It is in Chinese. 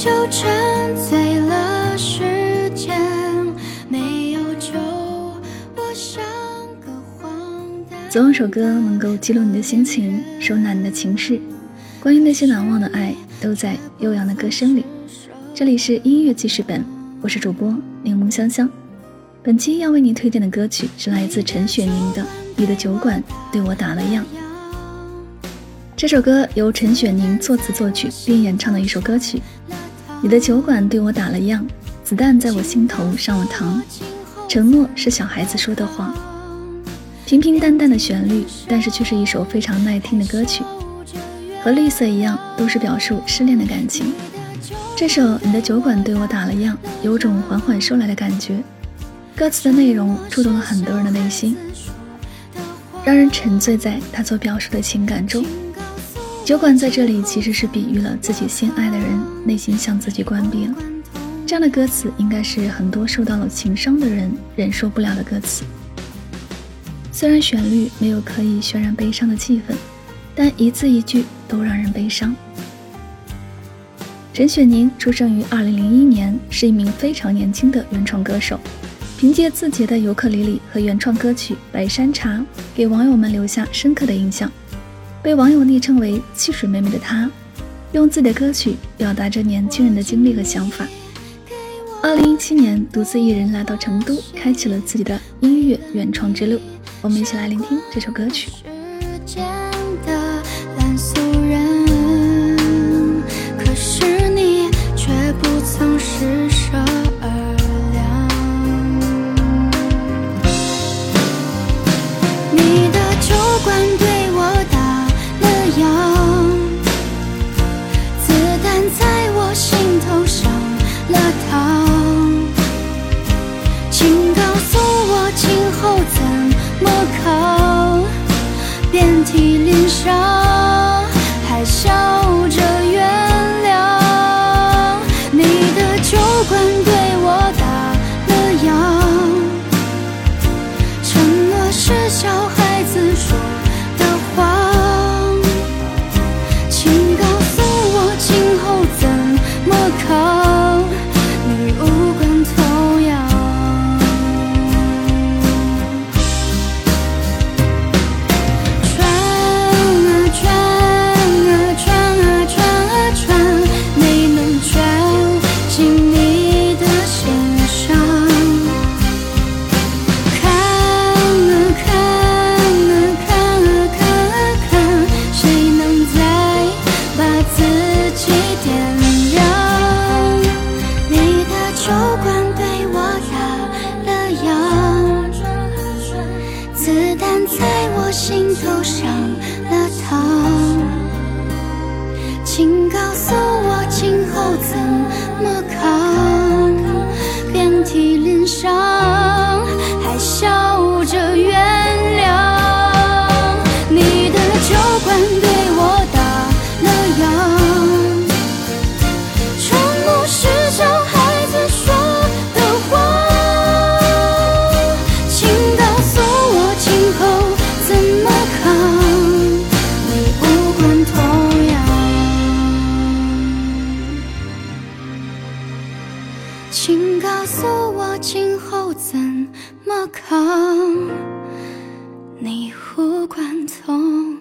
就沉醉了时间，没有酒，我像个荒诞。总有首歌能够记录你的心情，收纳你的情绪。关于那些难忘的爱，都在悠扬的歌声里。这里是音乐记事本，我是主播柠檬香香。本期要为您推荐的歌曲是来自陈雪凝的《你的酒馆对我打了烊》。这首歌由陈雪凝作词作曲并演唱的一首歌曲。你的酒馆对我打了烊，子弹在我心头上了膛。承诺是小孩子说的话。平平淡淡的旋律，但是却是一首非常耐听的歌曲。和绿色一样，都是表述失恋的感情。这首《你的酒馆对我打了烊》，有种缓缓收来的感觉。歌词的内容触动了很多人的内心，让人沉醉在他所表述的情感中。酒馆在这里其实是比喻了自己心爱的人内心向自己关闭了。这样的歌词应该是很多受到了情伤的人忍受不了的歌词。虽然旋律没有可以渲染悲伤的气氛，但一字一句都让人悲伤。陈雪凝出生于二零零一年，是一名非常年轻的原创歌手，凭借自己的尤克里里和原创歌曲《白山茶》，给网友们留下深刻的印象。被网友昵称为“汽水妹妹”的她，用自己的歌曲表达着年轻人的经历和想法。二零一七年，独自一人来到成都，开启了自己的音乐原创之路。我们一起来聆听这首歌曲。可靠头上了他，请告诉请告诉我今后怎么扛？你无关痛。